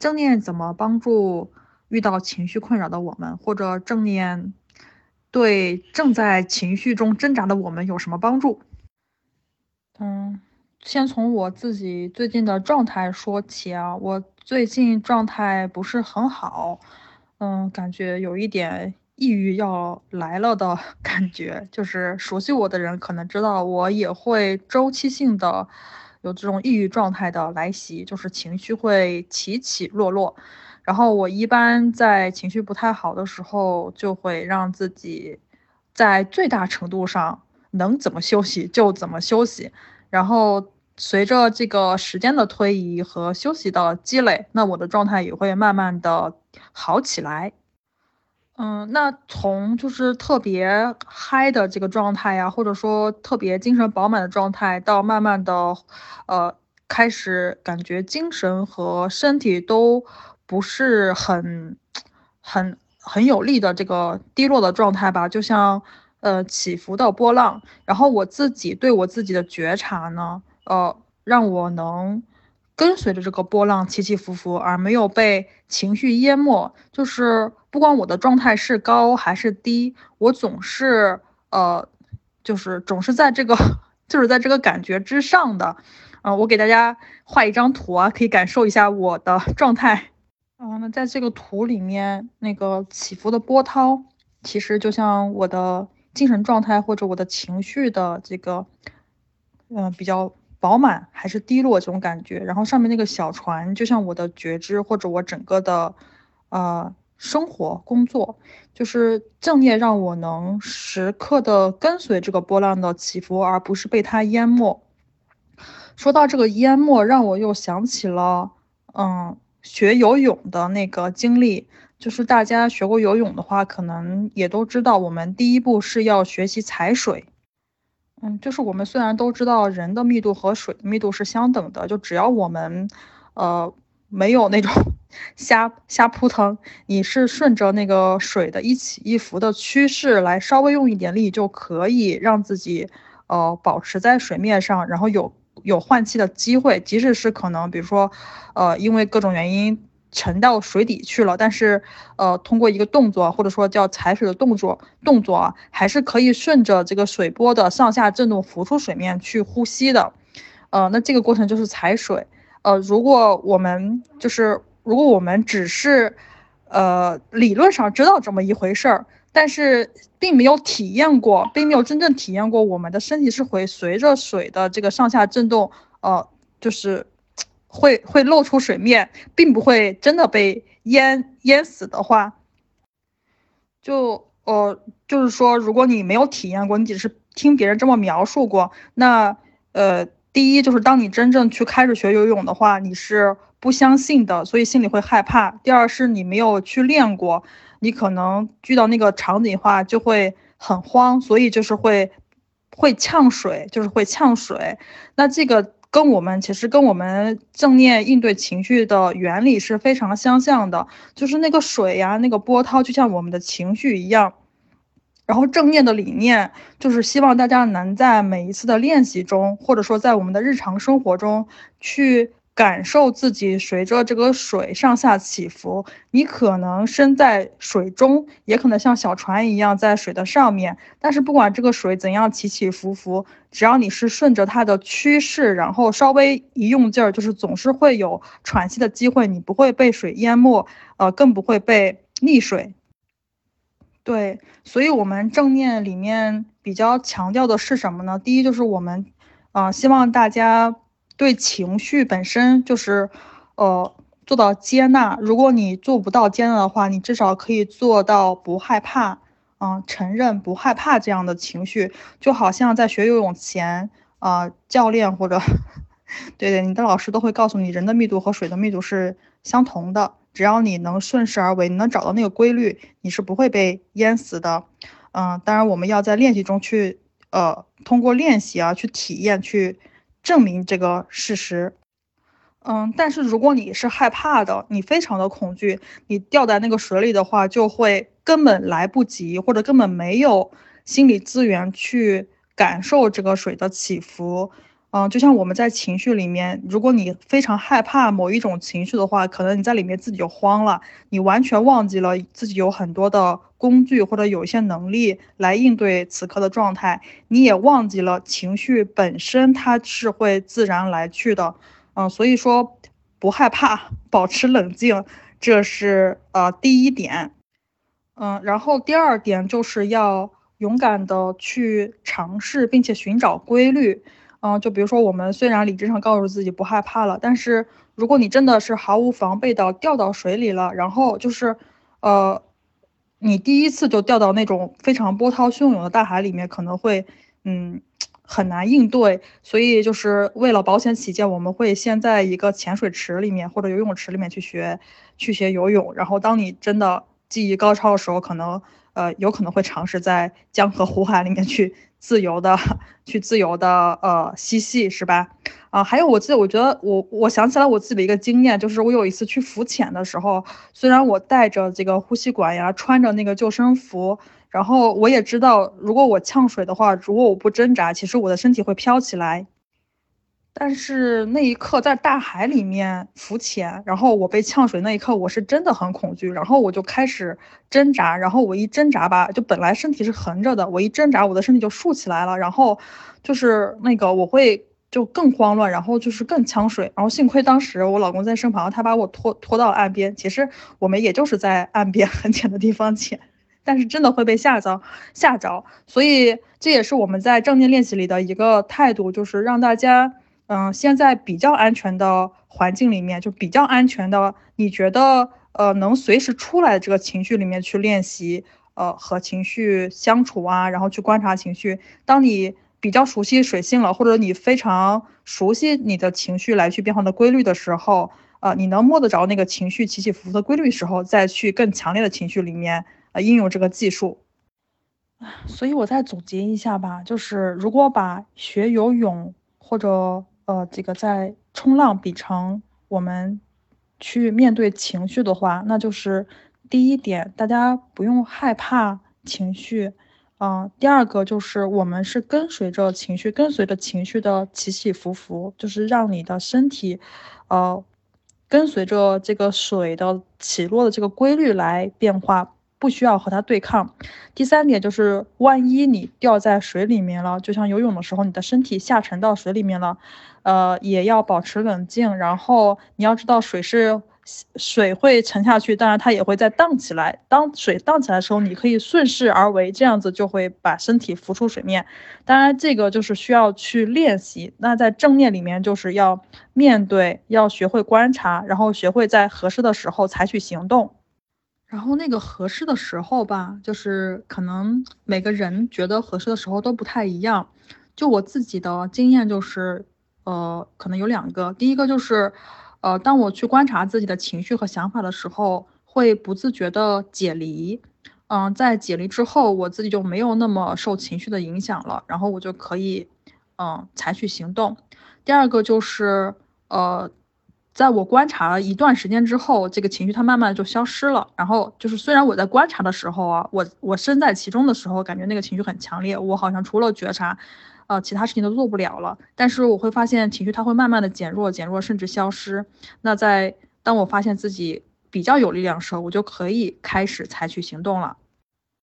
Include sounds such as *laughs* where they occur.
正念怎么帮助遇到情绪困扰的我们，或者正念对正在情绪中挣扎的我们有什么帮助？嗯，先从我自己最近的状态说起啊，我最近状态不是很好，嗯，感觉有一点。抑郁要来了的感觉，就是熟悉我的人可能知道，我也会周期性的有这种抑郁状态的来袭，就是情绪会起起落落。然后我一般在情绪不太好的时候，就会让自己在最大程度上能怎么休息就怎么休息。然后随着这个时间的推移和休息的积累，那我的状态也会慢慢的好起来。嗯，那从就是特别嗨的这个状态呀，或者说特别精神饱满的状态，到慢慢的，呃，开始感觉精神和身体都不是很、很、很有力的这个低落的状态吧，就像呃起伏的波浪。然后我自己对我自己的觉察呢，呃，让我能。跟随着这个波浪起起伏伏，而没有被情绪淹没。就是不管我的状态是高还是低，我总是呃，就是总是在这个，就是在这个感觉之上的。嗯，我给大家画一张图啊，可以感受一下我的 *laughs* 状态。嗯，那在这个图里面，那个起伏的波涛，其实就像我的精神状态或者我的情绪的这个，嗯，比较。饱满还是低落这种感觉，然后上面那个小船就像我的觉知或者我整个的，呃，生活工作，就是正念让我能时刻的跟随这个波浪的起伏，而不是被它淹没。说到这个淹没，让我又想起了，嗯，学游泳的那个经历，就是大家学过游泳的话，可能也都知道，我们第一步是要学习踩水。嗯，就是我们虽然都知道人的密度和水的密度是相等的，就只要我们，呃，没有那种 *laughs* 瞎瞎扑腾，你是顺着那个水的一起一伏的趋势来，稍微用一点力就可以让自己，呃，保持在水面上，然后有有换气的机会，即使是可能，比如说，呃，因为各种原因。沉到水底去了，但是，呃，通过一个动作，或者说叫踩水的动作，动作啊，还是可以顺着这个水波的上下震动浮出水面去呼吸的，呃，那这个过程就是踩水，呃，如果我们就是如果我们只是，呃，理论上知道这么一回事儿，但是并没有体验过，并没有真正体验过我们的身体是会随着水的这个上下震动，呃，就是。会会露出水面，并不会真的被淹淹死的话，就呃就是说，如果你没有体验过，你只是听别人这么描述过，那呃第一就是当你真正去开始学游泳的话，你是不相信的，所以心里会害怕。第二是你没有去练过，你可能遇到那个场景的话就会很慌，所以就是会会呛水，就是会呛水。那这个。跟我们其实跟我们正念应对情绪的原理是非常相像的，就是那个水呀，那个波涛就像我们的情绪一样。然后正念的理念就是希望大家能在每一次的练习中，或者说在我们的日常生活中去。感受自己随着这个水上下起伏，你可能身在水中，也可能像小船一样在水的上面。但是不管这个水怎样起起伏伏，只要你是顺着它的趋势，然后稍微一用劲儿，就是总是会有喘息的机会，你不会被水淹没，呃，更不会被溺水。对，所以我们正念里面比较强调的是什么呢？第一就是我们，啊，希望大家。对情绪本身就是，呃，做到接纳。如果你做不到接纳的话，你至少可以做到不害怕，嗯，承认不害怕这样的情绪。就好像在学游泳前，啊，教练或者，*laughs* 对对，你的老师都会告诉你，人的密度和水的密度是相同的。只要你能顺势而为，你能找到那个规律，你是不会被淹死的。嗯，当然我们要在练习中去，呃，通过练习啊，去体验去。证明这个事实，嗯，但是如果你是害怕的，你非常的恐惧，你掉在那个水里的话，就会根本来不及，或者根本没有心理资源去感受这个水的起伏，嗯，就像我们在情绪里面，如果你非常害怕某一种情绪的话，可能你在里面自己就慌了，你完全忘记了自己有很多的工具或者有一些能力来应对此刻的状态，你也忘记了情绪本身它是会自然来去的。嗯，所以说不害怕，保持冷静，这是呃第一点。嗯，然后第二点就是要勇敢的去尝试，并且寻找规律。嗯，就比如说，我们虽然理智上告诉自己不害怕了，但是如果你真的是毫无防备的掉到水里了，然后就是，呃，你第一次就掉到那种非常波涛汹涌的大海里面，可能会，嗯，很难应对。所以就是为了保险起见，我们会先在一个浅水池里面或者游泳池里面去学，去学游泳。然后当你真的技艺高超的时候，可能。呃，有可能会尝试在江河湖海里面去自由的 *laughs* 去自由的呃嬉戏，是吧？啊，还有我记得，我觉得我我想起来我自己的一个经验，就是我有一次去浮潜的时候，虽然我带着这个呼吸管呀，穿着那个救生服，然后我也知道，如果我呛水的话，如果我不挣扎，其实我的身体会飘起来。但是那一刻在大海里面浮潜，然后我被呛水那一刻，我是真的很恐惧，然后我就开始挣扎，然后我一挣扎吧，就本来身体是横着的，我一挣扎，我的身体就竖起来了，然后就是那个我会就更慌乱，然后就是更呛水，然后幸亏当时我老公在身旁，他把我拖拖到岸边。其实我们也就是在岸边 *laughs* 很浅的地方潜，但是真的会被吓着吓着，所以这也是我们在正念练习里的一个态度，就是让大家。嗯，现在比较安全的环境里面，就比较安全的，你觉得呃能随时出来的这个情绪里面去练习，呃和情绪相处啊，然后去观察情绪。当你比较熟悉水性了，或者你非常熟悉你的情绪来去变化的规律的时候，呃，你能摸得着那个情绪起起伏伏的规律时候，再去更强烈的情绪里面呃应用这个技术。所以我再总结一下吧，就是如果把学游泳或者呃，这个在冲浪比成我们去面对情绪的话，那就是第一点，大家不用害怕情绪，嗯，第二个就是我们是跟随着情绪，跟随着情绪的起起伏伏，就是让你的身体，呃，跟随着这个水的起落的这个规律来变化。不需要和它对抗。第三点就是，万一你掉在水里面了，就像游泳的时候，你的身体下沉到水里面了，呃，也要保持冷静。然后你要知道，水是水会沉下去，当然它也会再荡起来。当水荡起来的时候，你可以顺势而为，这样子就会把身体浮出水面。当然，这个就是需要去练习。那在正念里面，就是要面对，要学会观察，然后学会在合适的时候采取行动。然后那个合适的时候吧，就是可能每个人觉得合适的时候都不太一样。就我自己的经验就是，呃，可能有两个。第一个就是，呃，当我去观察自己的情绪和想法的时候，会不自觉的解离。嗯，在解离之后，我自己就没有那么受情绪的影响了，然后我就可以，嗯，采取行动。第二个就是，呃。在我观察了一段时间之后，这个情绪它慢慢就消失了。然后就是，虽然我在观察的时候啊，我我身在其中的时候，感觉那个情绪很强烈，我好像除了觉察，呃，其他事情都做不了了。但是我会发现情绪它会慢慢的减弱、减弱，甚至消失。那在当我发现自己比较有力量的时候，我就可以开始采取行动了。